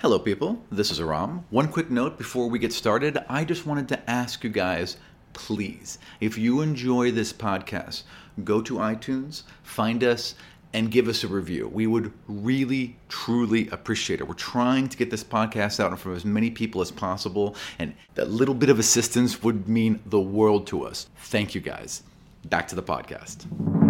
Hello, people. This is Aram. One quick note before we get started. I just wanted to ask you guys please, if you enjoy this podcast, go to iTunes, find us, and give us a review. We would really, truly appreciate it. We're trying to get this podcast out in front of as many people as possible, and that little bit of assistance would mean the world to us. Thank you guys. Back to the podcast.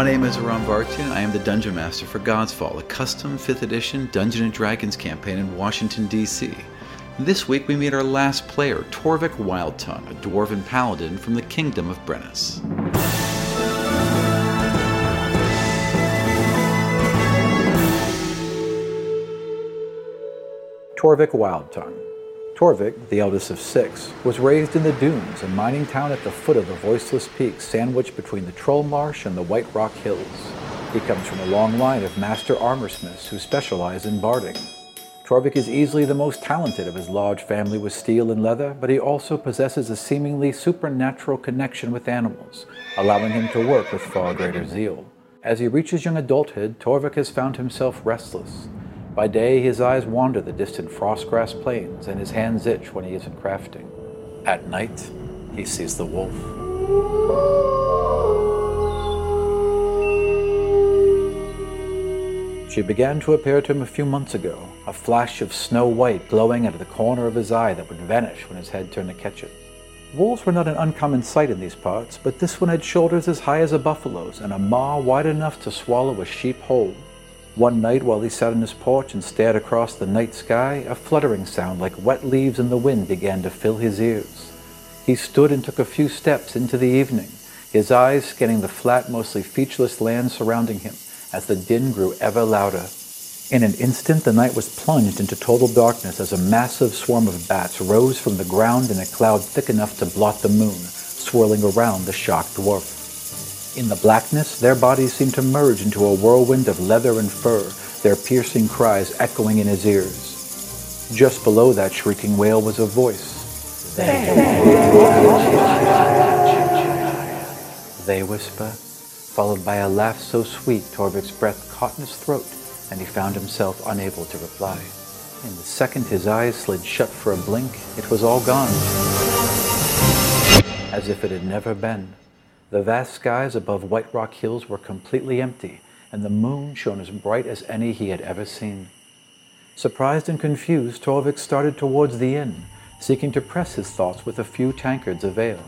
My name is Aram Vartian. I am the Dungeon Master for Godsfall, a custom 5th edition Dungeons & Dragons campaign in Washington, D.C. This week we meet our last player, Torvik Wildtongue, a dwarven paladin from the Kingdom of Brennus. Torvik Wildtongue. Torvik, the eldest of six, was raised in the dunes, a mining town at the foot of the voiceless peaks sandwiched between the Troll Marsh and the White Rock Hills. He comes from a long line of master armorsmiths who specialize in barding. Torvik is easily the most talented of his large family with steel and leather, but he also possesses a seemingly supernatural connection with animals, allowing him to work with far greater zeal. As he reaches young adulthood, Torvik has found himself restless. By day, his eyes wander the distant frostgrass plains, and his hands itch when he isn't crafting. At night, he sees the wolf. She began to appear to him a few months ago, a flash of snow white glowing out of the corner of his eye that would vanish when his head turned to catch it. Wolves were not an uncommon sight in these parts, but this one had shoulders as high as a buffalo's and a maw wide enough to swallow a sheep whole. One night, while he sat on his porch and stared across the night sky, a fluttering sound like wet leaves in the wind began to fill his ears. He stood and took a few steps into the evening, his eyes scanning the flat, mostly featureless land surrounding him as the din grew ever louder. In an instant, the night was plunged into total darkness as a massive swarm of bats rose from the ground in a cloud thick enough to blot the moon, swirling around the shocked dwarf. In the blackness, their bodies seemed to merge into a whirlwind of leather and fur, their piercing cries echoing in his ears. Just below that shrieking wail was a voice. They, whisper, followed by a laugh so sweet Torvik's breath caught in his throat, and he found himself unable to reply. In the second his eyes slid shut for a blink, it was all gone, as if it had never been. The vast skies above White Rock Hills were completely empty, and the moon shone as bright as any he had ever seen. Surprised and confused, Torvik started towards the inn, seeking to press his thoughts with a few tankards of ale.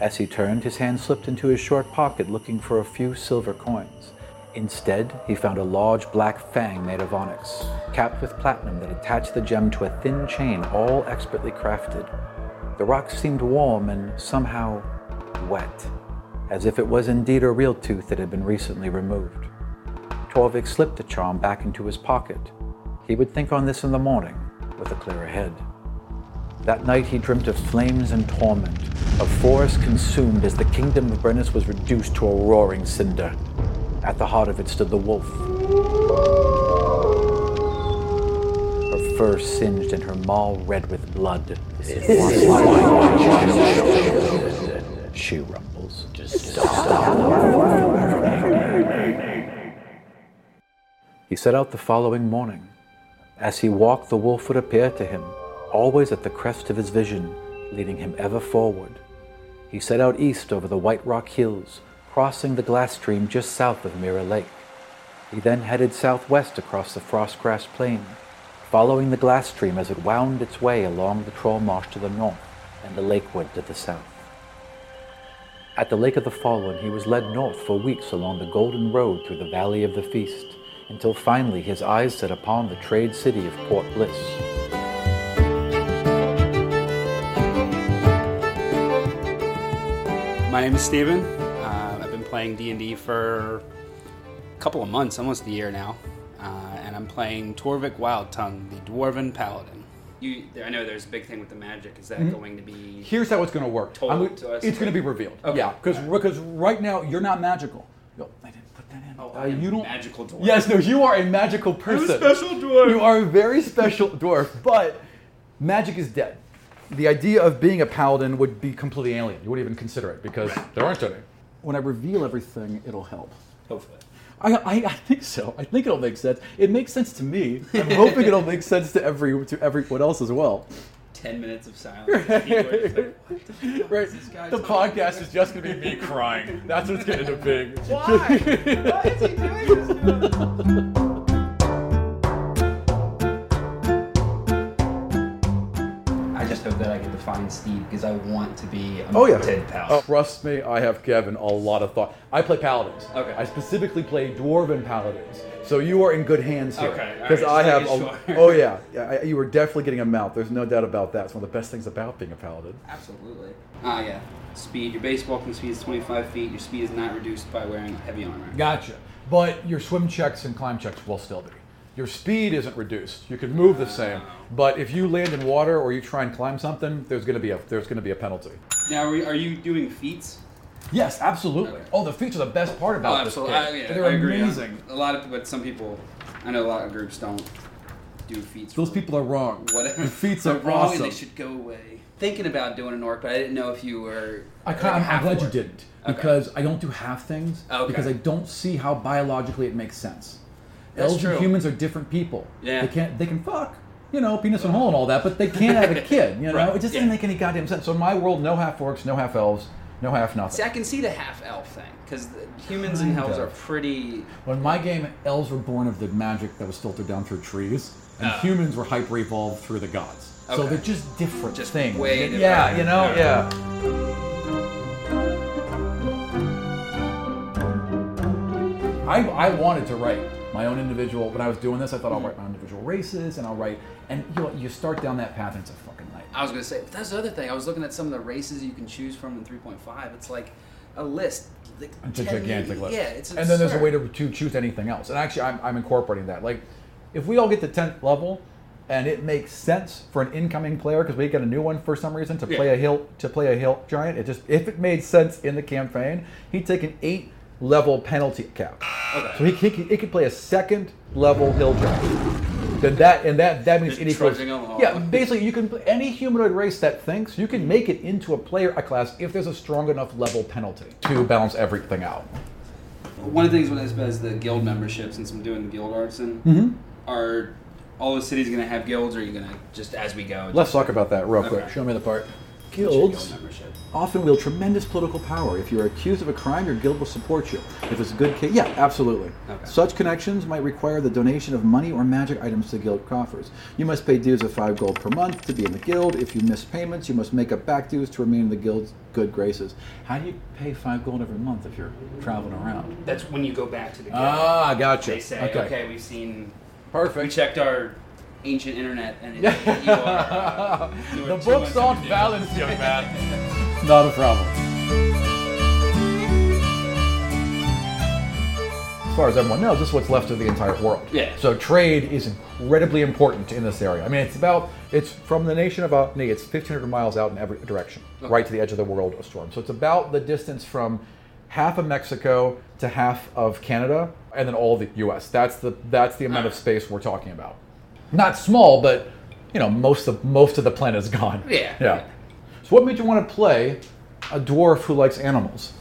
As he turned, his hand slipped into his short pocket looking for a few silver coins. Instead, he found a large black fang made of onyx, capped with platinum that attached the gem to a thin chain all expertly crafted. The rock seemed warm and somehow wet as if it was indeed a real tooth that had been recently removed. Torvik slipped the charm back into his pocket. He would think on this in the morning, with a clearer head. That night he dreamt of flames and torment, of forest consumed as the kingdom of Brennus was reduced to a roaring cinder. At the heart of it stood the wolf. Her fur singed and her maw red with blood. she rumbles. He set out the following morning. As he walked, the wolf would appear to him, always at the crest of his vision, leading him ever forward. He set out east over the White Rock Hills, crossing the glass stream just south of Mirror Lake. He then headed southwest across the Frostgrass Plain, following the glass stream as it wound its way along the Troll Marsh to the north and the Lakewood to the south. At the Lake of the Fallen, he was led north for weeks along the Golden Road through the Valley of the Feast, until finally his eyes set upon the trade city of Port Bliss. My name is Steven. Uh, I've been playing D&D for a couple of months, almost a year now, uh, and I'm playing Torvik Wildtongue, the Dwarven Paladin. You, I know there's a big thing with the magic. Is that Mhm. going to be? Here's how it's going to work. Told I'm- to us? It's going to be revealed. Okay. Yeah, because because right now you're not magical. Yo, I didn't put that in. Oh, Uh, you don't. magical dwarf. Yes, no, you are a magical person. special dwarf. You are a very special dwarf, but magic is dead. The idea of being a paladin would be completely alien. You wouldn't even consider it because there aren't any. When I reveal everything, it'll help. Hopefully. I, I, I think so. I think it'll make sense. It makes sense to me. I'm hoping it'll make sense to every to everyone else as well. Ten minutes of silence. People are just like, the Right. this The podcast is just gonna be me crying. That's what's gonna end up being. Why? Why is he doing this? Be a Oh yeah. mounted pal. Oh, trust me, I have Kevin a lot of thought. I play paladins. Okay. I specifically play dwarven paladins. So you are in good hands here. Okay, Because right, I have. A, sure. oh yeah, yeah. I, you were definitely getting a mount. There's no doubt about that. It's one of the best things about being a paladin. Absolutely. Ah, yeah. Speed. Your base walking speed is 25 feet. Your speed is not reduced by wearing heavy armor. Gotcha. But your swim checks and climb checks will still be. Your speed isn't reduced. You can move the same, but if you land in water or you try and climb something, there's going to be a there's going to be a penalty. Now, are, we, are you doing feats? Yes, absolutely. Okay. Oh, the feats are the best part about oh, this absolutely. game. I, yeah, They're I agree. amazing. A lot of, but some people, I know a lot of groups don't do feats. Those people are wrong. whatever. The feats They're wrong awesome. and they should go away. Thinking about doing an orc, but I didn't know if you were. I like kind a I'm, glad you didn't Okay. because I don't do half things Okay. because I don't see how biologically it makes sense. That's Elves true. and humans are different people. Yeah. They can't they can fuck, you know, penis and hole and all that, but they can't have a kid. You know, Right, it just yeah. doesn't make any goddamn sense. So in my world, no half orcs, no half elves, no half nothing. See, I can see the half elf thing because humans and Kind elves are of. pretty. When my game, elves were born of the magic that was filtered down through trees, and Ah. humans were hyper evolved through the gods. So they're just different Just things. way different. yeah, you know, Yeah. yeah. I, I wanted to write my own individual. When I was doing this, I thought I'll mm-hmm. write my own individual races, and I'll write. And you know, you start down that path, and it's a fucking nightmare. I was gonna say, but that's the other thing. I was looking at some of the races you can choose from in 3.5. It's like a list. Like It's a gigantic list. Yeah, it's and then there's a way to, to choose anything else. And actually, I'm, I'm incorporating that. Like, if we all get to 10th level, and it makes sense for an incoming player because we get a new one for some reason to play Yeah. a hill to play a hill giant. It just if it made sense in the campaign, he'd take an eight level penalty cap. Okay. So he, he, could- he could play a second level hill giant. Then that and that that means Just it equals trudging along. yeah. Basically, you can any humanoid race that thinks you can make it into a player a class if there's a strong enough level penalty to balance everything out. One of the things with this is the guild membership. Since I'm doing the guild artisan, Mm-hmm. are all the cities gonna have guilds, or are you gonna just as we go? Let's talk about that real quick. Show me the part. Guilds often wield tremendous political power. If you are accused of a crime, your guild will support you. If it's a good case, yeah, absolutely. Okay. Such connections might require the donation of money or magic items to guild coffers. You must pay dues of five gold per month to be in the guild. If you miss payments, you must make up back dues to remain in the guild's good graces. How do you pay five gold every month if you're traveling around? That's when you go back to the guild. Ah, gotcha. they say, okay. we've seen, Perfect. we checked our ancient internet, and it, you are. Uh, you are the books months aren't overdue. balanced, young man. Not a problem. As far as everyone knows, this is what's left of the entire world. Yeah. So trade is incredibly important in this area. I mean, it's about it's from the nation of Ani. It's 1,500 miles out in every direction, Okay. right to the edge of the world of storm. So it's about the distance from half of Mexico to half of Canada, and then all of the U.S. That's the that's the amount of space we're talking about. Not small, but you know, most of most of the planet is gone. Yeah. Yeah. So what made you want to play a dwarf who likes animals?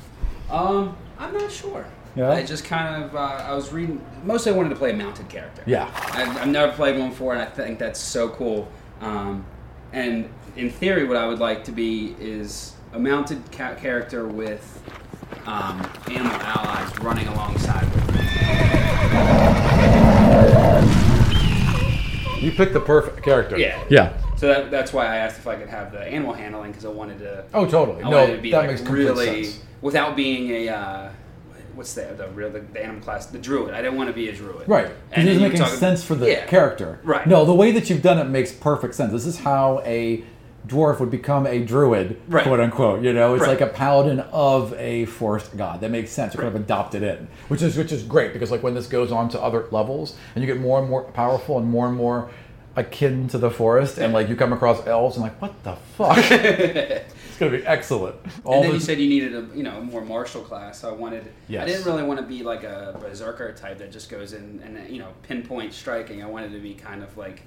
Um, I'm not sure. Yeah? I just kind of uh, I was reading. Mostly, I wanted to play a mounted character. Yeah. I've, I've never played one before, and I think that's so cool. Um, and in theory, what I would like to be is a mounted ca- character with um, animal allies running alongside with me. You picked the perfect character. Yeah. Yeah. So that, that's why I asked if I could have the animal handling because I wanted to. Oh, totally. I no, wanted to be that like makes complete really sense. without being a. Uh, What's the, the real the, the animal class? The druid. I didn't want to be a druid. Right. Because And it's then you making talk- sense for the Yeah. character. Right. No, the way that you've done it makes perfect sense. This is how a dwarf would become a druid, Right. quote unquote. You know, it's Right. like a paladin of a forest god. That makes sense. You kind of adopted it in, which is which is great because like when this goes on to other levels and you get more and more powerful and more and more akin to the forest, and like you come across elves and like what the fuck. it's gonna be excellent. All and then the- you said you needed a you know a more martial class. So I wanted. Yes. I didn't really want to be like a berserker type that just goes in and you know pinpoint striking. I wanted to be kind of like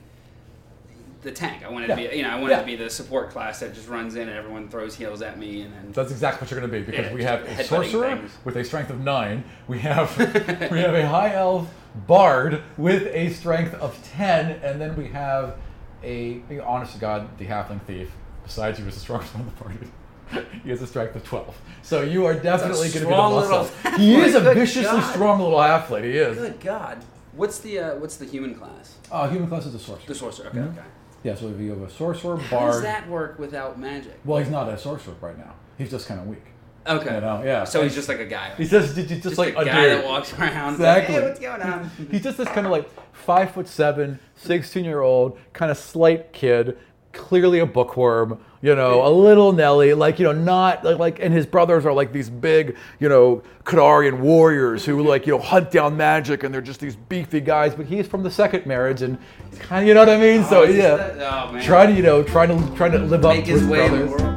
the tank. I wanted Yeah. to be, you know, I wanted Yeah. to be the support class that just runs in and everyone throws heals at me, and then That's exactly what you're going to be because Yeah, we have a sorcerer things. with a strength of nine. We have we have a high elf bard with a strength of ten, and then we have a honest to God, the halfling thief. Besides, you was the strongest one in the party. he has a strength of twelve. So you are definitely going to be the muscle. little He is a viciously God. strong little athlete. He is. good God, what's the uh, what's the human class? Uh, human class is a sorcerer. The sorcerer. Okay, Mhm. okay. Yeah, so if you have a sorcerer, How does bard. that work without magic? Well, he's not a sorcerer right now. He's just kind of weak. Okay. You know, yeah. So he's just like a guy. He's just, he's just, just like a guy dude. that walks around. Exactly. Like, hey, what's going on? He's just this kind of like five foot seven, 16 year old, kind of slight kid, clearly a bookworm, you know, a little Nelly, like, you know, not like, like, and his brothers are like these big, you know, Kadarian warriors who like, you know, hunt down magic and they're just these beefy guys, but he's from the second marriage and kind of, you know what I mean? so, Oh, yeah. that- oh. Trying to, you know, trying to, trying to live up to his his way in the brothers. world.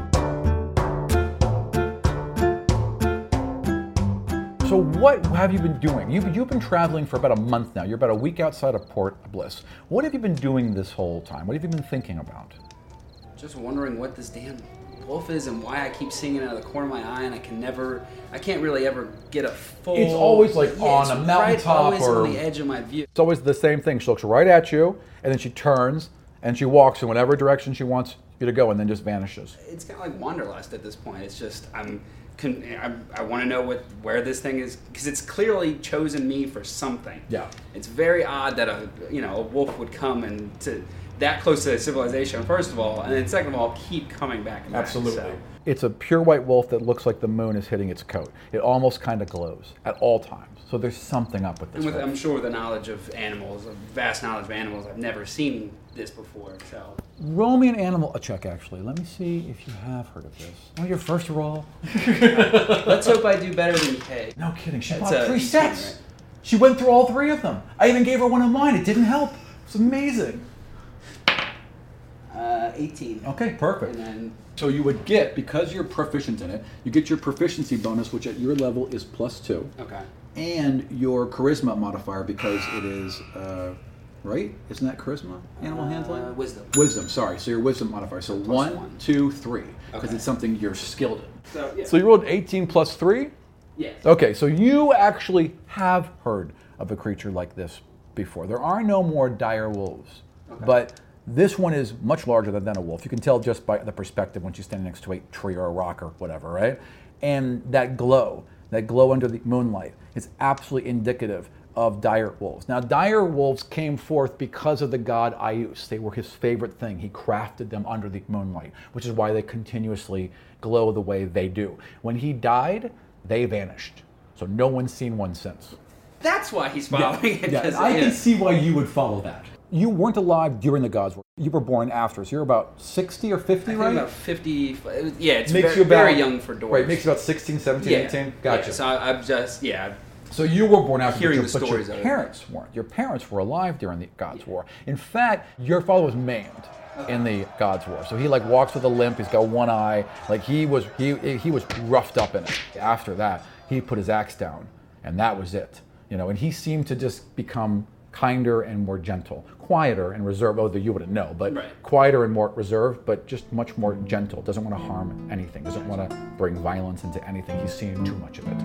So what have you been doing? You've, you've been traveling for about a month now. You're about a week outside of Port Bliss. What have you been doing this whole time? What have you been thinking about? Just wondering what this damn wolf is and why I keep seeing it out of the corner of my eye and I can never, I can't really ever get a full. It's always, like, on it's a right mountaintop always or- on the edge of my view. It's always the same thing. She looks right at you, and then she turns and she walks in whatever direction she wants you to go, and then just vanishes. It's kind of like wanderlust at this point. It's just I'm. Con- I, I want to know what where this thing is because it's clearly chosen me for something. Yeah. It's very odd that a you know a wolf would come and to that close to civilization first of all, and then second of all keep coming back. And back. So, It's a pure white wolf that looks like the moon is hitting its coat. It almost kind of glows at all times. So there's something up with this. and with. I'm sure with the knowledge of animals, a vast knowledge of animals, I've never seen this before. So Roll me an animal a check, actually. Let me see if you have heard of this. Oh, your first roll. let's hope I do better than Kay. No kidding. She That's bought three sets. right? She went through all three of them. I even gave her one of mine. It didn't help. It's amazing. Uh, 18. Okay, And perfect. then So you would get, because you're proficient in it, you get your proficiency bonus, which at your level is plus two, okay. and your charisma modifier because it is, uh, right? Isn't that charisma? Animal handling? Uh, wisdom. Wisdom, sorry. So your wisdom modifier. So one, one. because Okay. it's something you're skilled in. So yeah. So you rolled 18 plus 3? yes. Okay, so you actually have heard of a creature like this before. There are no more dire wolves, but this one is much larger than, than a wolf. You can tell just by the perspective when she's standing next to a tree or a rock or whatever, right? And that glow, that glow under the moonlight, is absolutely indicative of dire wolves. Now, dire wolves came forth because of the god Ius. They were his favorite thing. He crafted them under the moonlight, which is why they continuously glow the way they do. When he died, they vanished. So no one's seen one since. That's why he's following it. Yeah, I yeah. can see why you would follow that. You weren't alive during the Gods War. You were born after, so you're about 60 or 50, I think right? about 50. Yeah, it's makes very, you about, very young for dwarves. Right, makes you about 16, 17, yeah. 18. Gotcha. Yeah, so I, I'm just, yeah. So you were born after, Hearing but, the stories but your parents weren't. Your parents were alive during the Gods War. In fact, your father was maimed in the Gods War. So he like walks with a limp. He's got one eye. Like he was he he was roughed up in it. After that, he put his axe down, and that was it. You know, and he seemed to just become kinder and more gentle, quieter and reserved. Oh, you wouldn't know, but Right. quieter and more reserved, but just much more mm-hmm. gentle. Doesn't want to harm anything. Doesn't want to bring violence into anything. He's seen too much of it.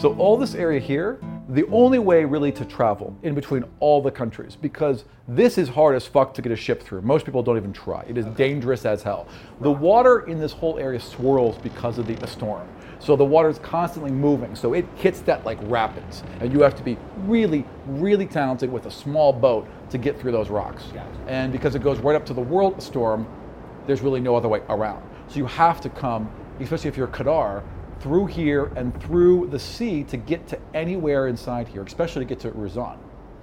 So all this area here, the only way really to travel in between all the countries, because this is hard as fuck to get a ship through. Most people don't even try. It is dangerous as hell. The water in this whole area swirls because of the, the storm. So the water is constantly moving. So it hits that like rapids. And you have to be really, really talented with a small boat to get through those rocks. And because it goes right up to the world storm, there's really no other way around. So you have to come, especially if you're Kadar, through here and through the sea to get to anywhere inside here, especially to get to Rizan.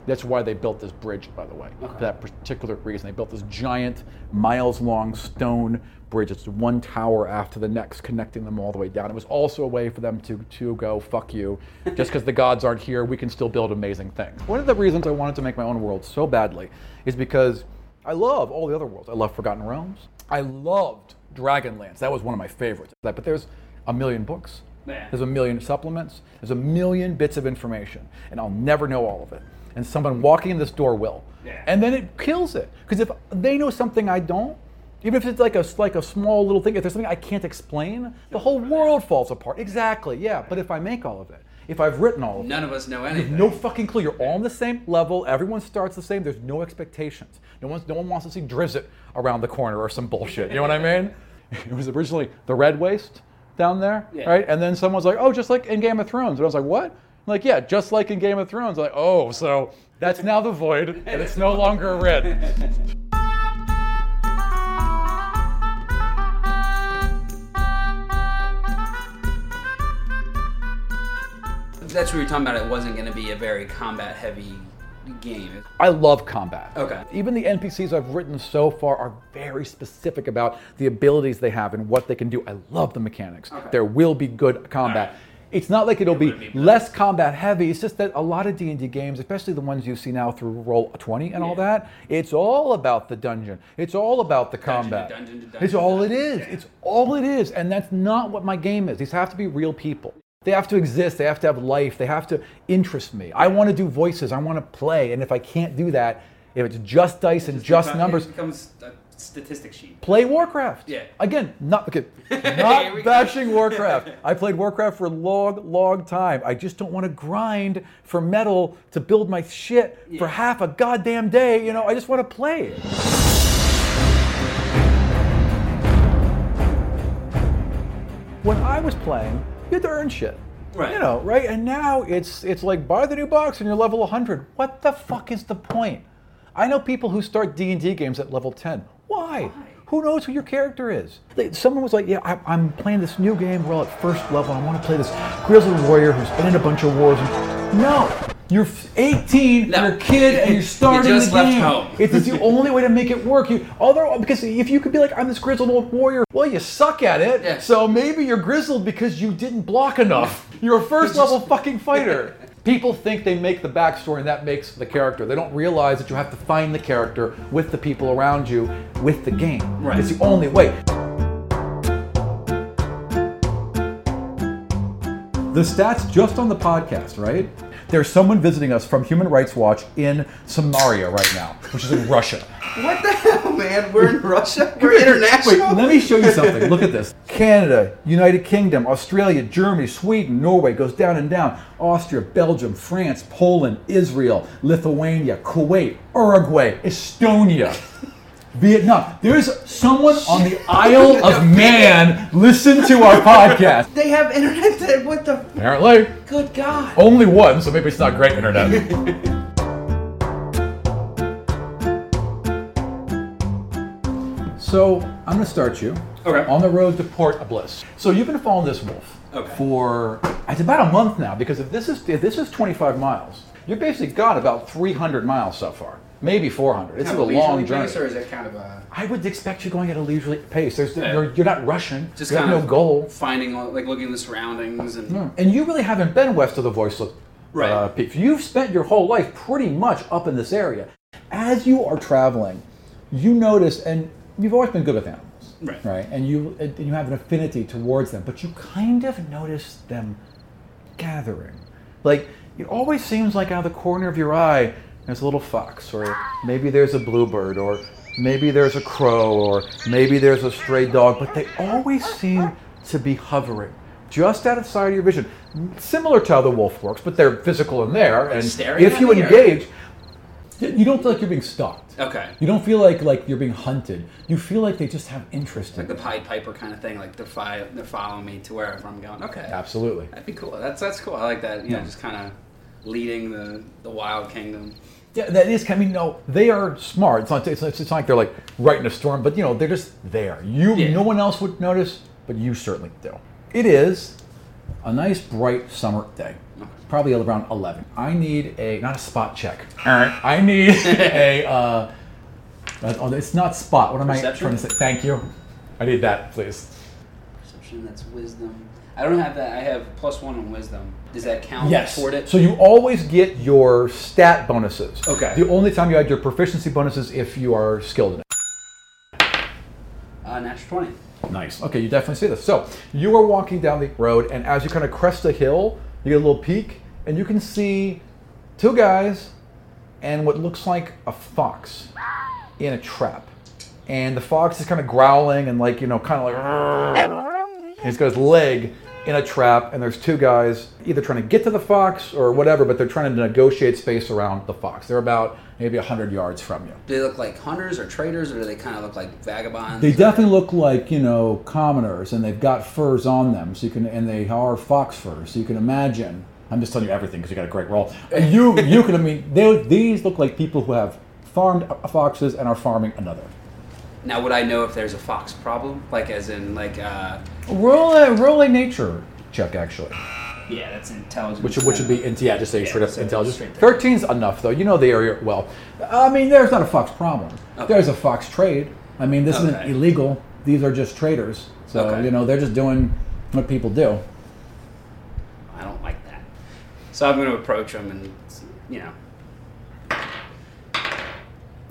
That's why they built this bridge, by the way, for that particular reason. They built this giant, miles long stone bridge. It's one tower after the next, connecting them all the way down. It was also a way for them to, to go, fuck you, just because the gods aren't here, we can still build amazing things. One of the reasons I wanted to make my own world so badly is because I love all the other worlds. I love Forgotten Realms. I loved Dragonlance. That was one of my favorites. But there's a million books Yeah. There's a million supplements. There's a million bits of information, and I'll never know all of it. And someone walking in this door will. Yeah. And then it kills it because if they know something I don't, even if it's like a like a small little thing, if there's something I can't explain, the whole world falls apart. Exactly. Yeah. But if I make all of it, if I've written all of it, None of us know anything. no fucking clue. You're all on the same level. Everyone starts the same. There's no expectations. No one, no one wants to see Drizzt around the corner or some bullshit. You know what I mean? It was originally the Red Waste down there, Yeah. right? And then someone's like, "Oh, just like in Game of Thrones." And I was like, "What?" I'm like, yeah, just like in Game of Thrones. like, oh, so that's now the void, and it's no longer a red. That's what we were talking about. It wasn't going to be a very combat heavy game. I love combat. Okay. Even the NPCs I've written so far are very specific about the abilities they have and what they can do. I love the mechanics. Okay. There will be good combat. Alright. It's not like it'll be, be, less combat heavy. It's just that a lot of D&D games, especially the ones you see now through Roll 20 and all that, it's all about the dungeon. It's all about the Dungeon to combat. dungeon to it's all it is. dungeon. It's all it is. And that's not what my game is. These have to be real people. They have to exist. They have to have life. They have to interest me. I want to do voices. I want to play. And if I can't do that, if it's just dice and just Become- numbers, It becomes a statistic sheet. play Warcraft. Yeah. Again, not okay, not bashing Warcraft. I played Warcraft for a long, long time. I just don't want to grind for metal to build my shit for half a goddamn day. You know, I just want to play. It. When I was playing, you had to earn shit. Right. You know, right? And now it's it's like buy the new box and you're level 100. What the fuck is the point? I know people who start D&D games at level 10. Why? Who knows who your character is? They- Someone was like, "Yeah, I, I'm playing this new game. We're all at first level. I want to play this grizzled warrior who's been in a bunch of wars." No, you're 18. No. You're a kid, and you're starting just the left game. home. It's the only way to make it work. You, although, because if you could be like, "I'm this grizzled old warrior," well, you suck at it. Yeah. So maybe you're grizzled because you didn't block enough. You're a first level fucking fighter. People think they make the backstory and that makes the character. They don't realize that you have to find the character with the people around you with the game. Right. It's the only way. The stats just on the podcast, right? There's someone visiting us from Human Rights Watch in Samara right now, which is in Russia. What the hell, man? We're in Russia. We're international. Wait, let me show you something. Look at this. Canada, United Kingdom, Australia, Germany, Sweden, Norway goes down and down. Austria, Belgium, France, Poland, Israel, Lithuania, Kuwait, Uruguay, Estonia. Vietnam. There's someone on the Isle of Man listen to our podcast. They have internet. That, what the? Apparently, Good God. only one, so maybe it's not great internet. So I'm going to start you Okay. on the road to Port Bliss. So you've been following this wolf Okay. for it's about a month now because if this is if this is 25 miles, you've basically got about 300 miles so far, maybe 400. It's Kind a long leisurely journey. pace, or is it kind of a I would expect you going at a leisurely pace. There's, Yeah. you're, you're not rushing. just you have kind no goal. finding like looking at the surroundings and And you really haven't been west of the Voiceless Right. uh, Peak. You've spent your whole life pretty much up in this area. As you are traveling, you notice, and you've always been good with animals, Right. Right, and you and you have an affinity towards them, but you kind of notice them gathering. Like it always seems like out of the corner of your eye, there's a little fox, or maybe there's a bluebird, or maybe there's a crow, or maybe there's a stray dog, but they always seem to be hovering just out of sight of your vision. Similar to how the wolf works, but they're physical in there. And staring if you engage, you don't feel like you're being stalked. okay, You don't feel like like you're being hunted. You feel like they just have interest in like the you. Pied Piper kind of thing. Like they're fi- they're following me to wherever I'm going. Okay, Absolutely. that'd be cool. That's that's cool. I like that. You know, just kind of leading the the wild kingdom. Yeah, that is. I mean, no, they are smart. It's not. It's, it's, it's not like they're like right in a storm, but you know, they're just there. You, Yeah. no one else would notice, but you certainly do. It is a nice, bright summer day. Probably around eleven. I need a not a spot check. All right. I need a. Uh, uh, oh, it's not spot. What am Perception? I trying to say? Thank you. I need that, please. Perception. That's wisdom. I don't have that. I have plus one on wisdom. Does that count Yes. toward it? So you always get your stat bonuses. Okay. The only time you add your proficiency bonuses if you are skilled in it. uh, natural 20. Nice. Okay, you definitely see this. So you are walking down the road, and as you kind of crest the hill, you get a little peek, and you can see two guys and what looks like a fox in a trap. And the fox is kind of growling and like you know, kind of like. He's got his leg in a trap, and there's two guys either trying to get to the fox or whatever, but they're trying to negotiate space around the fox. They're about maybe hundred yards from you. Do they look like hunters or traders, or do they kind of look like vagabonds? They definitely look like you know commoners, and they've got furs on them, so you can, and they are fox furs, so you can imagine. I'm just telling you everything because you got a great role And You you can I mean they, these look like people who have farmed foxes and are farming another. Now, would I know if there's a fox problem? Like, as in, like, uh, Roll a roll a nature check actually, yeah, that's intelligence. Which, which would be, yeah, just say Yeah, straight up so intelligence. 13's enough, though. You know the area well. I mean there's not a fox problem. Okay. There's a fox trade. I mean this isn't illegal. These are just traders. So Okay. you know they're just doing what people do. I don't like that. So I'm going to approach them and, you know,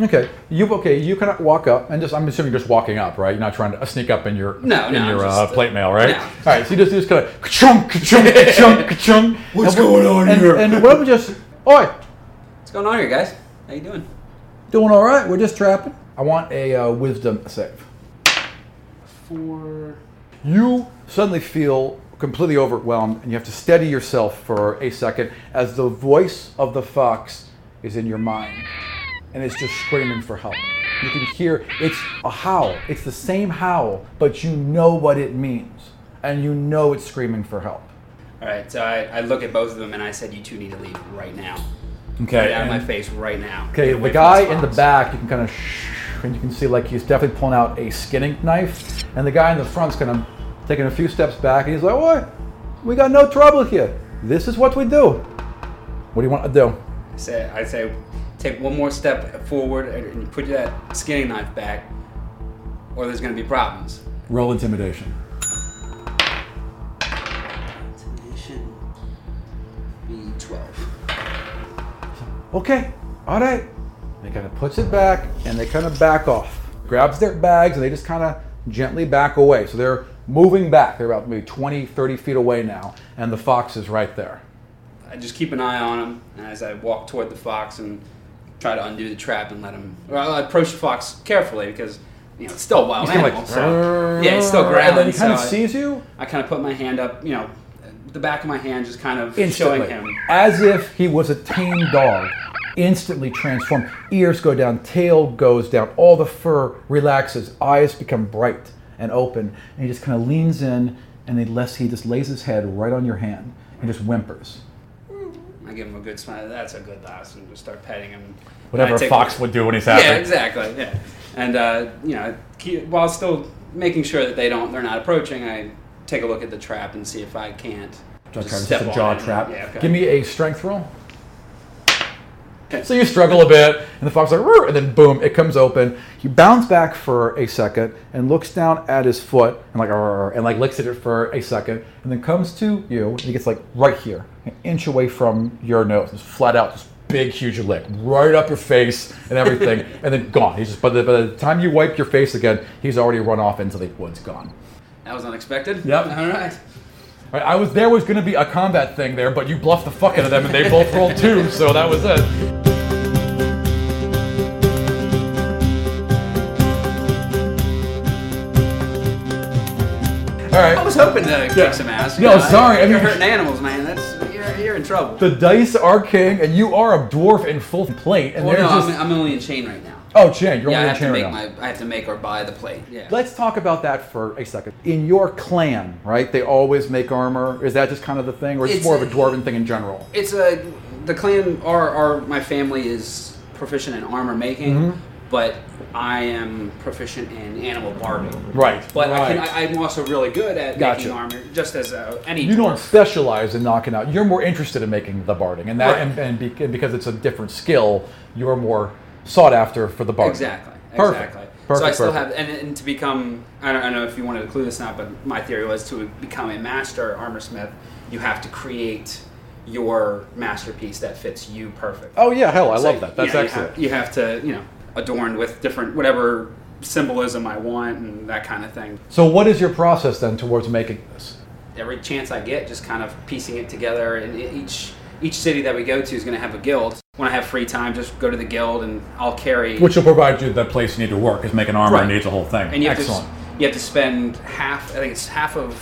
Okay, you okay? You cannot walk up, and just I'm assuming just walking up, right? You're not trying to sneak up in your No, in no, your uh, just, uh, plate mail, right? no. All right, so you just you just kind of chunk chunk chunk chunk. What's going on and, here? And what we just, oi, what's going on here, guys? How you doing? Doing all right. We're just trapping. I want a uh, wisdom save. For You suddenly feel completely overwhelmed, and you have to steady yourself for a second as the voice of the fox is in your mind, and it's just screaming for help. You can hear it's a howl. It's the same howl, but you know what it means, and you know it's screaming for help. All right, so I, I look at both of them and I said, "You two need to leave right now. Okay. Get out of my face right now." Okay, the guy in the back, you can kind of, and you can see like he's definitely pulling out a skinning knife, and the guy in the front's kind of taking a few steps back, and he's like, "What? We got no trouble here. This is what we do. What do you want to do?" I say, I say, take one more step forward and you put that skinning knife back, or there's going to be problems. Roll intimidation. Intimidation. Be twelve. Okay, all right. They kind of puts it back, and they kind of back off. Grabs their bags, and they just kind of gently back away. So they're moving back. They're about maybe 20, 30 feet away now, and the fox is right there. I just keep an eye on him, and as I walk toward the fox and try to undo the trap and let him. Well, I approach the fox carefully because you know it's still a wild He's animal. like, so, yeah, it's still growling. then he kind of so I- sees you I kind of put my hand up, you know, the back of my hand, just kind of instantly, showing him. as if he was a tame dog. Instantly transformed. Ears go down, tail goes down, all the fur relaxes, eyes become bright and open, and he just kind of leans in, and he lets he just lays his head right on your hand and just whimpers. I give him a good smile. That's a good lass, and just start petting him. Whatever a fox would do when he's happy. Yeah, exactly. Yeah, and uh, you know, keep, while still making sure that they don't, they're not approaching. I take a look at the trap and see if I can't. Just a jaw trap. Yeah, okay. Give me a strength roll. So you struggle a bit, and the fox is like, and then boom, it comes open. He bounds back for a second and looks down at his foot and like, and like licks at it for a second, and then comes to you. And he gets like right here, an inch away from your nose, just flat out, just big, huge lick, right up your face and everything, and then gone. He's just by the, by the time you wipe your face again, he's already run off into the woods, gone. That was unexpected. Yep. All right. Right, I was there was going to be a combat thing there, but you bluffed the fuck out of them, and they both rolled two, so that was it. All I was hoping to kick Yeah. some ass. No, sorry, I You're mean- hurting animals, man. That's you're, you're in trouble. the dice are king, and you are a dwarf in full plate, and well, they're no, just I'm, I'm only in chain right now. Oh, Chan, you're Yeah, I only have a to make now. my. I have to make or buy the plate. Yeah. Let's talk about that for a second. In your clan, right? They always make armor. Is that just kind of the thing, or is it It's- more of a dwarven thing in general? It's a the clan. Our, our my family is proficient in armor making, Mm-hmm. but I am proficient in animal barding. Right. But I can, right. I, I'm also really good at Gotcha. making armor, just as uh, any. you don't specialize in knocking out. You're more interested in making the barding, and that Right. and, and because it's a different skill, you're more sought after for the bar. Exactly. Perfect. Exactly. Perfect, so I still perfect. have, and, and to become, I don't, I don't know if you wanted to clue this or not, but my theory was to become a master armor smith, you have to create your masterpiece that fits you perfect. Oh yeah, hell, I So, love that. That's yeah, you excellent. have- You have, to, you know, adorned with different whatever symbolism I want and that kind of thing. So, what is your process then towards making this? Every chance I get, just kind of piecing it together. And each each city that we go to is going to have a guild. When I have free time, just go to the guild and I'll carry. Which will provide you the place you need to work, is making armor Right. needs a whole thing. and you have Excellent. to you have to spend half. I think it's half of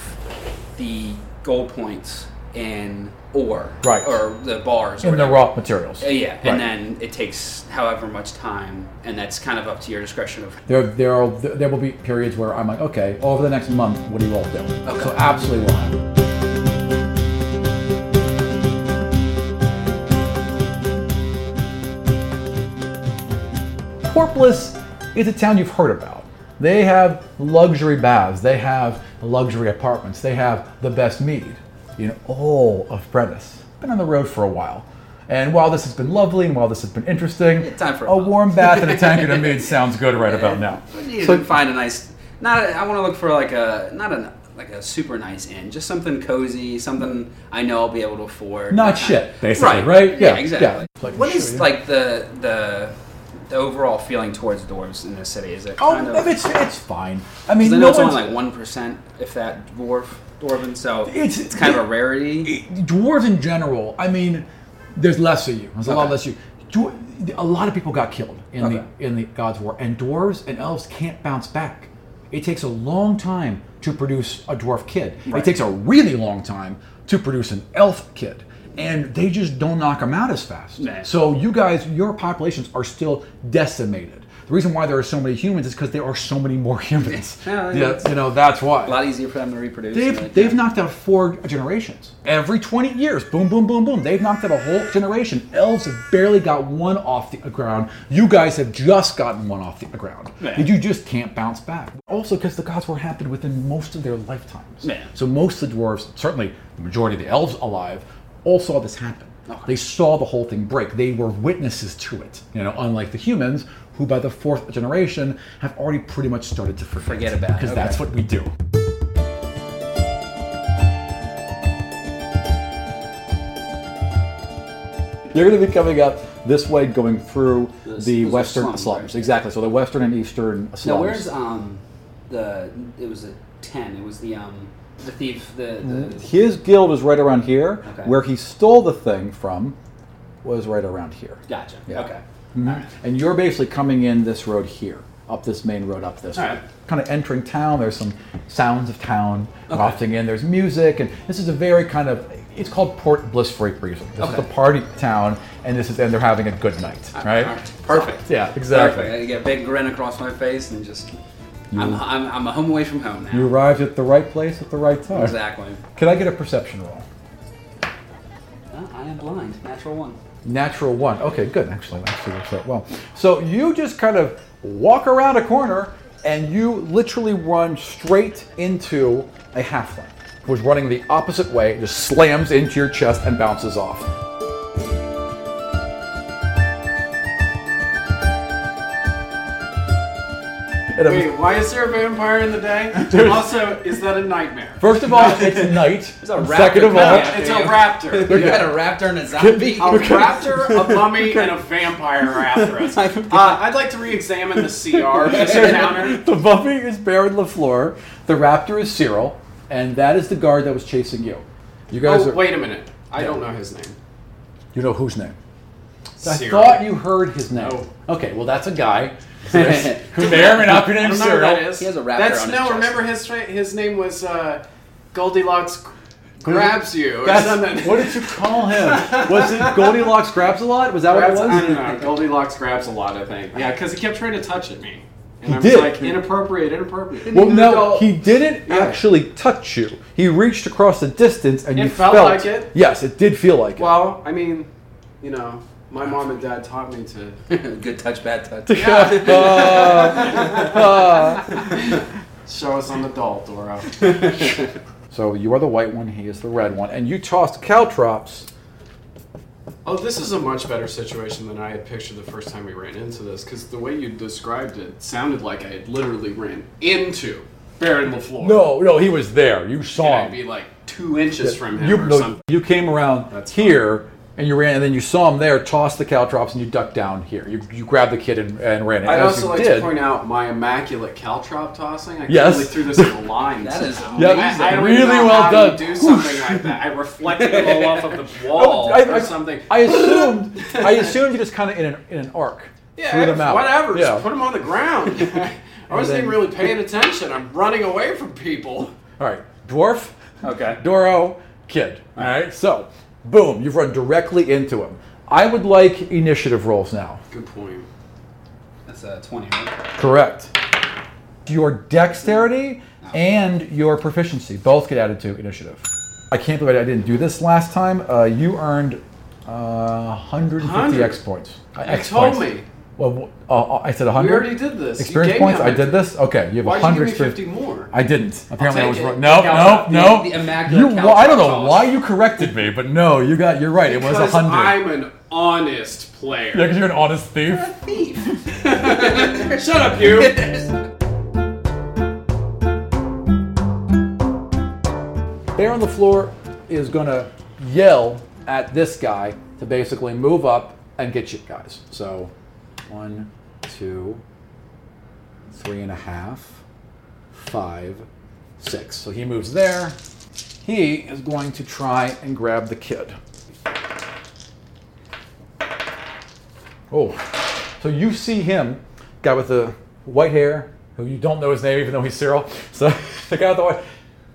the gold points in ore, Right. or the bars, or In the raw materials. Uh, yeah, Right. and then it takes however much time, and that's kind of up to your discretion of There, there are there will be periods where I'm like, okay, over the next month, what do you all do? So absolutely will happen. Is a town you've heard about. They have luxury baths, they have luxury apartments, they have the best mead in all of Brennus. Been on the road for a while. And while this has been lovely and while this has been interesting, time for a a warm bath and a tankard of mead sounds good right about now. You So- can find a nice. Not. A, I want to look for like a not a like a super nice inn. Just something cozy, something I know I'll be able to afford. Not that kind shit, of- basically, right? Yeah, Yeah, exactly. yeah. Like, what sure, is yeah. like the the the overall feeling towards dwarves in this city? Is it Oh, kind of? it's it's fine. I mean, I no it's only like one percent, if that, dwarf dwarven. So It's- it's kind of a rarity. dwarves in general. I mean, there's less of you. There's a lot less of you. Dwar- a lot of people got killed in Okay. the in the Gods War, and dwarves and elves can't bounce back. It takes a long time to produce a dwarf kid. It takes a really long time to produce an elf kid. And they just don't knock them out as fast. Nah. So you guys, your populations are still decimated. The reason why there are so many humans is because there are so many more humans. Yeah, yeah, you know that's why. A lot easier for them to reproduce. They've, like, they've knocked out four generations. Every 20 years, boom, boom, boom, boom. They've knocked out a whole generation. Elves have barely got one off the ground. You guys have just gotten one off the ground. Yeah. You just can't bounce back. Also, because the gods were happened within most of their lifetimes. Yeah. So most of the dwarves, certainly the majority of the elves alive, all saw this happen. Okay. They saw the whole thing break. They were witnesses to it. You know, unlike the humans, who by the fourth generation have already pretty much started to forget. Forget about it, Because okay. that's what we do. You're going to be coming up this way, going through This- the western slums, slums. right? Exactly. So the western and eastern slums. Now, where's um the? It was a ten. It was the um the thief. The, the mm-hmm. His guild is right around here. Okay. Where he stole the thing from was right around here. gotcha. Yeah. Okay. Mm-hmm. And you're basically coming in this road here, up this main road, up this All right. Kind of entering town. There's some sounds of town Okay. wafting in. There's music, and this is a very kind of. It's called Port Bliss for a reason. This is Okay. the party town, and this is and they're having a good night, right? Perfect. Yeah, exactly. Perfect. I get a big grin across my face and just. I'm, I'm, I'm a home away from home now. You arrived at the right place at the right time. Exactly. Can I get a perception roll? Oh, I am blind. Natural one. Natural one. Okay, good. Actually, actually works out well. So you just kind of walk around a corner and you literally run straight into a halfling who's running the opposite way, just slams into your chest and bounces off. And it was- Wait, why is there a vampire in the day? also, is that a nightmare? First of all, it's night. It's a raptor Second of all, coming at It's a you. raptor. You got a raptor and a zombie. A raptor, a mummy, and a vampire are after us. Uh, I'd like to re-examine the CR of this encounter. the mummy is Baron LaFleur, the raptor is Cyril, and that is the guard that was chasing you. You guys Oh, are. wait a minute. I don't know his name. You know whose name? I thought you heard his name. No. Okay, well that's a guy who may or may not be I named don't know who that Cyril. is. He has a raptor That's on his no. chest. Remember his fa- his name was uh, Goldilocks grabs you or That's, something. what did you call him? Was it Goldilocks grabs a lot? Was that Grabs- what I it don't was? know. Goldilocks grabs a lot. I think. Yeah, because he kept trying to touch at me, and He I was did. like, inappropriate, inappropriate. Well, no, he didn't Yeah. actually touch you. He reached across the distance, and It you felt felt like it? Yes, it did feel like it. Well, I mean, you know, my mom and dad taught me to. Good touch, bad touch. Show us on the doll, Dora. So you are the white one, he is the red one, and you tossed caltrops. Oh, this is a much better situation than I had pictured the first time we ran into this, because the way you described it sounded like I had literally ran into Baron LaFleur. No, no, he was there. You And saw I'd him. be like two inches from him you, or no, something. you came around That's here, And you ran, and then you saw him there, toss the caltrops, and you ducked down here. You, you grabbed the kid and, and ran. And I'd also like did, to point out my immaculate caltrop tossing. I Yes. clearly threw this in the line. That is Yep. amazing. I, I Really know well how done. Do something like that. I reflected it all off of the oh, wall Oh, I- or I- something. I assumed, I assumed you just kind of in an, in an arc. yeah, threw them out. whatever. Yeah. Just put them on the ground. I wasn't then- even really paying attention. I'm running away from people. All right, dwarf, Okay. Doro, kid. All right, so boom, you've run directly into him. I would like initiative rolls now. Good point. That's a 20, right? Correct. Your dexterity and your proficiency both get added to initiative. I can't believe I didn't do this last time. Uh, you earned uh, 150 100? X points. Uh, You X told points. me. Well, uh, I said We 100. already did this. You Experience gave me points. I did this. Okay, you have Why'd 100 you give me 50 more? I didn't. Apparently, I take was it. wrong. No, no, Caltrop, no. the- the You, well, I don't know caltrop why you corrected me, but no, you got. You're right. It was Because 100. I'm an honest player. Yeah, because you're an honest thief. thief. Shut up, you. Bear on the floor is going to yell at this guy to basically move up and get you guys. So, one, two, three and a half, five, six. So he moves there. He is going to try and grab the kid. Oh, so you see him, guy with the white hair, who you don't know his name, even though he's Cyril. So the guy with the white.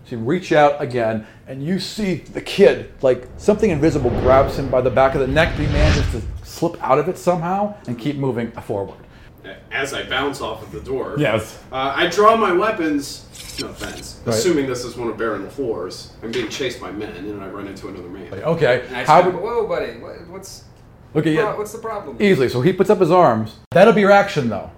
So you reach out again, and you see the kid, like something invisible grabs him by the back of the neck, he manages to slip out of it somehow and keep moving forward. As I bounce off of the door, Yes. uh, I draw my weapons. No offense. Right. Assuming this is one of Baron LaFleur's, I'm being chased by men, and I run into another man. Okay. And I How would, Whoa, buddy. What, what's okay, yeah, what's the problem? easily. So he puts up his arms. That'll be your action, though,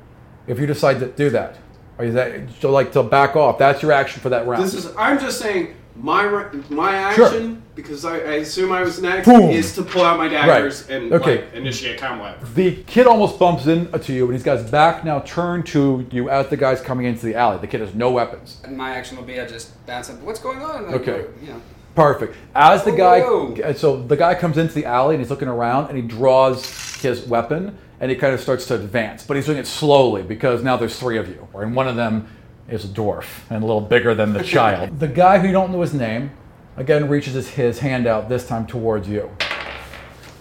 if you decide to do that. Or is that so like to back off? That's your action for that round. This is. I'm just saying my ra- my Sure. action because I, I assume I was next Boom. is to pull out my daggers and Okay. like, initiate combat. The kid almost bumps into you, and he's got his back now turned to you as the guy's coming into the alley. The kid has no weapons. And my action will be I just bounce up. What's going on? Like, Okay. You know. Perfect. As the guy, Whoa. so the guy comes into the alley and he's looking around and he draws his weapon and he kind of starts to advance, but he's doing it slowly because now there's three of you, and one of them is a dwarf and a little bigger than the child. the guy who you don't know his name, again reaches his, his hand out this time towards you.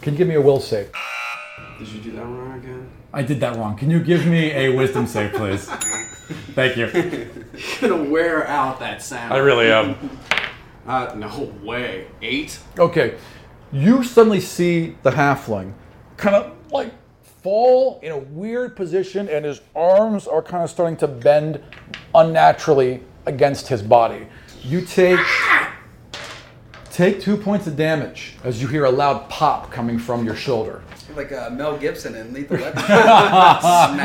Can you give me a will save? Did you do that wrong again? I did that wrong. Can you give me a wisdom save, please? Thank you. You're gonna wear out that sound. I really am. Uh, no way. Eight. Okay, you suddenly see the halfling kind of like fall in a weird position, and his arms are kind of starting to bend unnaturally against his body. You take take two points of damage as you hear a loud pop coming from your shoulder. Like uh, Mel Gibson in Lethal Weapon.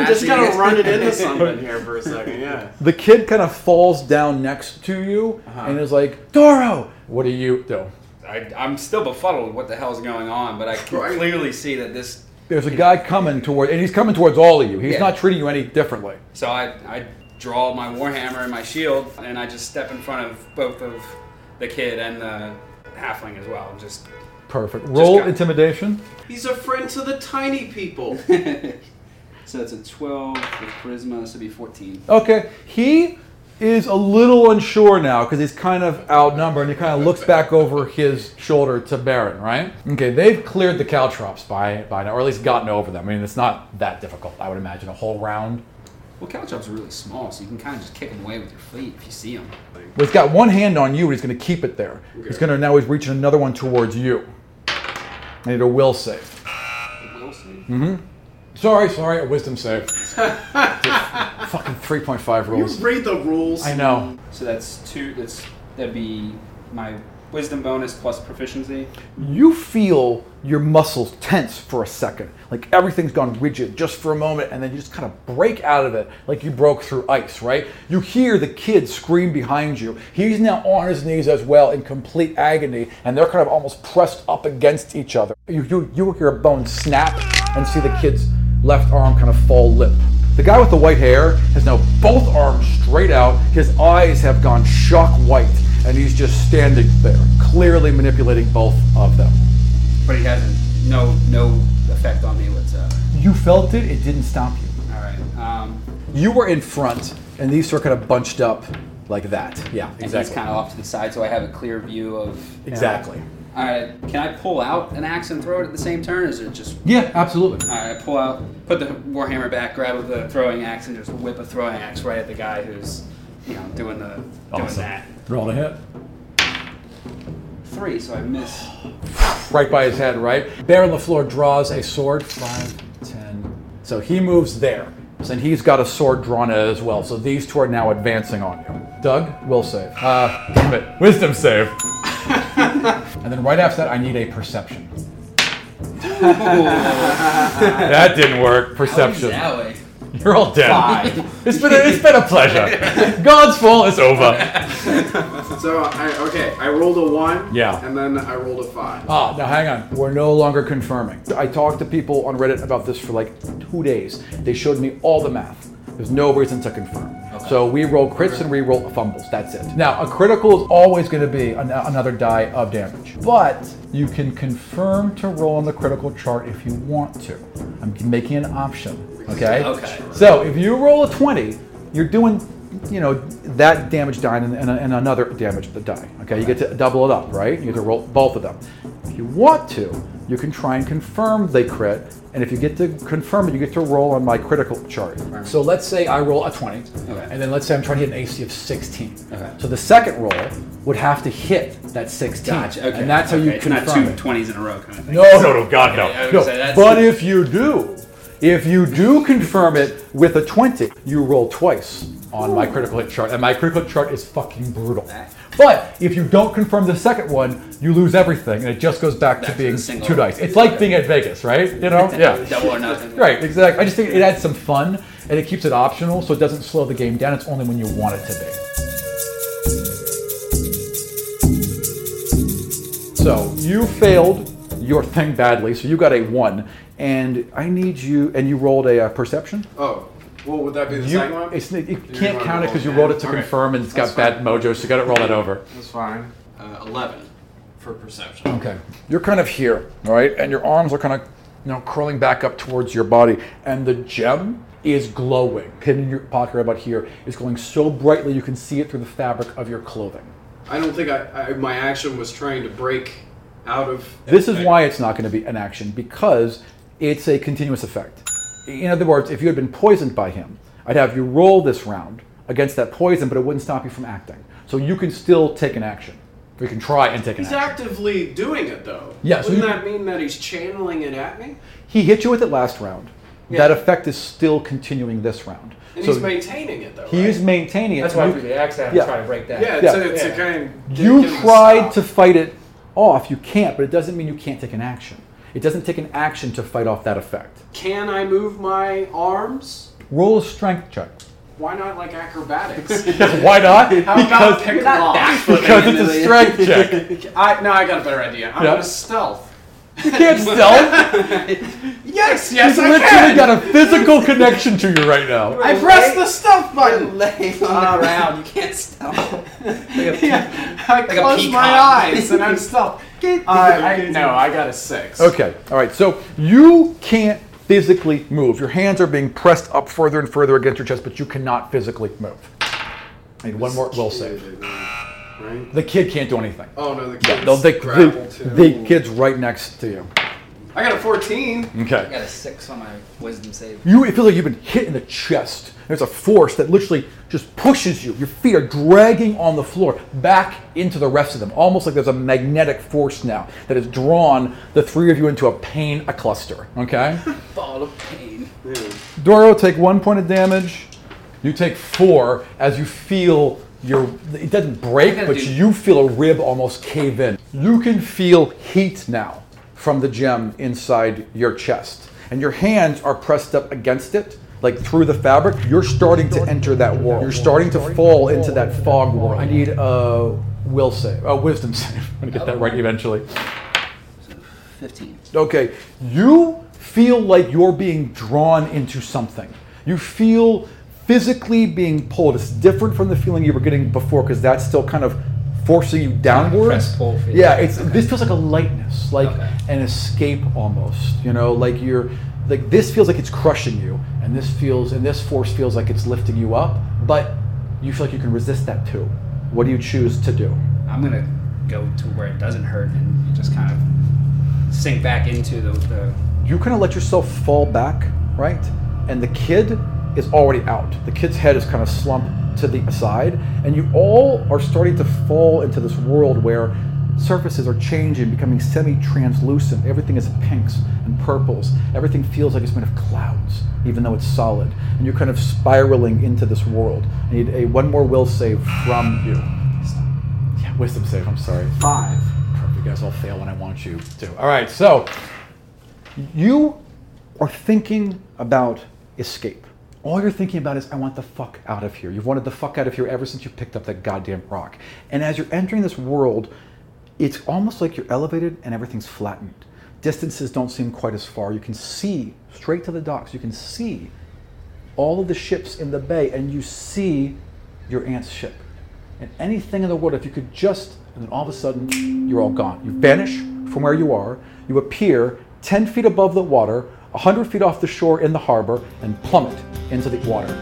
Just kind of it. run it into something here for a second. Yeah. The kid kind of falls down next to you and is like, "Doro, what do you do?" I, I'm still befuddled what the hell's going on, but I can Right. clearly see that this. There's a guy coming toward, and he's coming towards all of you. He's Yeah. not treating you any differently. So I, I draw my warhammer and my shield, and I just step in front of both of the kid and the halfling as well. Just Perfect. Roll got- intimidation. He's a friend to the tiny people. so it's a 12 with charisma. This would be 14. Okay. He is a little unsure now because he's kind of outnumbered and he kind of looks back over his shoulder to Baron, right? Okay, they've cleared the caltrops by, by now, or at least gotten over them. I mean, it's not that difficult, I would imagine, a whole round. Well, caltrops are really small, so you can kind of just kick them away with your feet if you see them. But he's got one hand on you and he's going to keep it there. He's going to now he's reaching another one towards you. I need a will save. A will save? Mm-hmm. Sorry, sorry, a wisdom save. Fucking 3.5 rules. You rules. read the rules. I know. So that's two. That's that'd be my wisdom bonus plus proficiency. You feel your muscles tense for a second. Like everything's gone rigid just for a moment, and then you just kind of break out of it like you broke through ice, right? You hear the kid scream behind you. He's now on his knees as well in complete agony, and they're kind of almost pressed up against each other. You, you, you hear a bone snap and see the kid's left arm kind of fall limp. The guy with the white hair has now both arms straight out. His eyes have gone shock white, and he's just standing there, clearly manipulating both of them. But he hasn't No, no effect on me whatsoever. You felt it, it didn't stop you. All right. Um, You were in front, and these are kind of bunched up like that. Yeah, and he's exactly. kind of off to the side, so I have a clear view of. Exactly. All right. Can I pull out an axe and throw it at the same turn, or is it just? Yeah, absolutely. All right. I pull out, put the warhammer back, grab the throwing axe, and just whip a throwing axe right at the guy who's, you know, doing the doing Awesome. that. Roll to hit. Three, so I miss. Right by his head, right? Baron LaFleur draws a sword. Five, ten. So he moves there. And he's got a sword drawn as well. So these two are now advancing on you. Doug will save. Uh, damn it. Wisdom save. And then right after that, I need a perception. That didn't work. Perception. Zowie. You're all dead. Five. It's been a, it's been a pleasure. God's fault. It's over. So I okay, I rolled a one. Yeah. And then I rolled a five. Ah, now hang on. We're no longer confirming. I talked to people on Reddit about this for like two days. They showed me all the math. There's no reason to confirm. So we roll crits and we roll fumbles. That's it. Now, a critical is always going to be an- another die of damage. But you can confirm to roll on the critical chart if you want to. I'm making an option. Okay? Okay. So if you roll a 20, you're doing, you know, that damage die and, and, and another damage die. Okay, you get to double it up, right? You get to roll both of them. If you want to, you can try and confirm they crit, and if you get to confirm it, you get to roll on my critical chart. Right. So let's say I roll a 20, Okay. and then let's say I'm trying to hit an AC of 16. Okay. So the second roll would have to hit that 16, Gotcha. Okay. and that's how you okay. It's confirm not it. two 20s in a row kind of thing. No, no, no, God, no. Okay, no. But if you do, if you do confirm it with a 20, you roll twice on my critical hit chart, and my critical hit chart is fucking brutal. But if you don't confirm the second one, you lose everything, and it just goes back, Back to to being single. two dice. It's like being at Vegas, right? You know? Yeah. Double or uh, nothing. Right, exactly. I just think it adds some fun, and it keeps it optional, so it doesn't slow the game down. It's only when you want it to be. So you failed your thing badly, so you got a one, and I need you, and you rolled a uh, perception. Oh. Well, would that be the You, second one? it's, it You can't count it because you rolled it to Okay. confirm, and it's got That's bad mojo, so you got to roll that over. That's fine. Uh, Eleven for perception. Okay. You're kind of here, all right? And your arms are kind of, you know, curling back up towards your body. And the gem is glowing. Hidden in your pocket right about here is glowing so brightly you can see it through the fabric of your clothing. I don't think I, I my action was trying to break out of. This is why it's not going to be an action because it's a continuous effect. In other words, if you had been poisoned by him, I'd have you roll this round against that poison, but it wouldn't stop you from acting. So you can still take an action. We can try and take an action. He's action. actively doing it though. Yeah, so Wouldn't you- that mean that he's channeling it at me? He hit you with it last round. That effect is still continuing this round. And So he's maintaining it though. he right? is maintaining it. That's why You- for the axe I have Yeah. to try to break that. Yeah, it's, Yeah. A, it's Yeah. a kind of. You get him tried stop. to fight it off. You can't, but it doesn't mean you can't take an action. It doesn't take an action to fight off that effect. Can I move my arms? Roll a strength check. Why not like acrobatics? Why not? How about pick lock? because it's a strength check. I no, I got a better idea. I'm Yeah. gonna stealth. You can't stealth. Yes, yes, He's I literally can. got a physical connection to you right now. I pressed the stealth button. Lay on the ground. You can't stop. Yeah, I a closed my eyes and I'm stealth. I, I, no, I got a six. Okay, all right. So you can't physically move. Your hands are being pressed up further and further against your chest, but you cannot physically move. I need one more will save. Right? The kid can't do anything. Oh no, the kid's No, the, grappled the, the kid's right next to you. I got a 14. Okay. I got a six on my wisdom save. You it feels like you've been hit in the chest. There's a force that literally just pushes you. Your feet are dragging on the floor back into the rest of them, almost like there's a magnetic force now that has drawn the three of you into a pain a cluster. Okay. Ball of pain. Doro, take one point of damage. You take four as you feel your. It doesn't break, but do- you feel a rib almost cave in. You can feel heat now from the gem inside your chest, and your hands are pressed up against it, like through the fabric. You're starting to enter that world. You're starting to fall into that fog world. I need a will save, a wisdom save. I'm gonna get that oh. right eventually. Fifteen. Okay, you feel like you're being drawn into something. You feel physically being pulled. It's different from the feeling you were getting before because that's still kind of forcing you downwards. press pull feeling. Yeah, it's this feels like a lightness, like Okay. an escape almost. You know, like you're like this feels like it's crushing you, and this feels and this force feels like it's lifting you up, but you feel like you can resist that too. What do you choose to do? I'm gonna go to where it doesn't hurt and just kind of sink back into the, the you kind of let yourself fall back, right? And the kid is already out. The kid's head is kind of slumped to the side, and you all are starting to fall into this world where surfaces are changing, becoming semi-translucent. Everything is pinks and purples. Everything feels like it's made of clouds, even though it's solid. And you're kind of spiraling into this world. I need a one more will save from you. Yeah, wisdom save. I'm sorry. five. You guys all fail when I want you to. All right, so you are thinking about escape. All you're thinking about is, I want the fuck out of here. You've wanted the fuck out of here ever since you picked up that goddamn rock. And as you're entering this world, it's almost like you're elevated and everything's flattened. Distances don't seem quite as far. You can see straight to the docks. You can see all of the ships in the bay, and you see your aunt's ship. And anything in the world, if you could just, and then all of a sudden, you're all gone. You vanish from where you are, you appear 10 feet above the water, 100 feet off the shore in the harbor, and plummet into the water.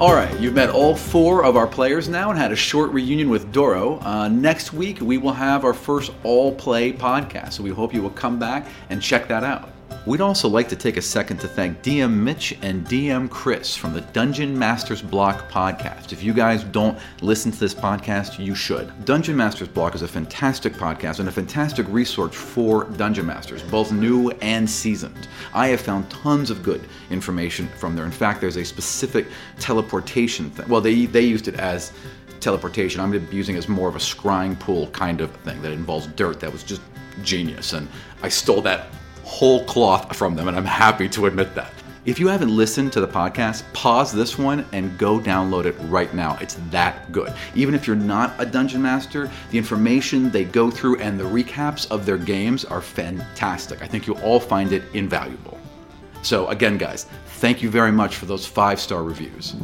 All right, you've met all four of our players now and had a short reunion with Doro. Uh, next week, we will have our first all play podcast, so we hope you will come back and check that out. We'd also like to take a second to thank DM Mitch and DM Chris from the Dungeon Masters Block podcast. If you guys don't listen to this podcast, you should. Dungeon Masters Block is a fantastic podcast and a fantastic resource for Dungeon Masters, both new and seasoned. I have found tons of good information from there. In fact, there's a specific teleportation thing. Well, they, they used it as teleportation. I'm using it as more of a scrying pool kind of thing that involves dirt. That was just genius. And I stole that whole cloth from them, and I'm happy to admit that. If you haven't listened to the podcast, pause this one and go download it right now. It's that good. Even if you're not a dungeon master, the information they go through and the recaps of their games are fantastic. I think you'll all find it invaluable. So, again, guys, thank you very much for those five star reviews.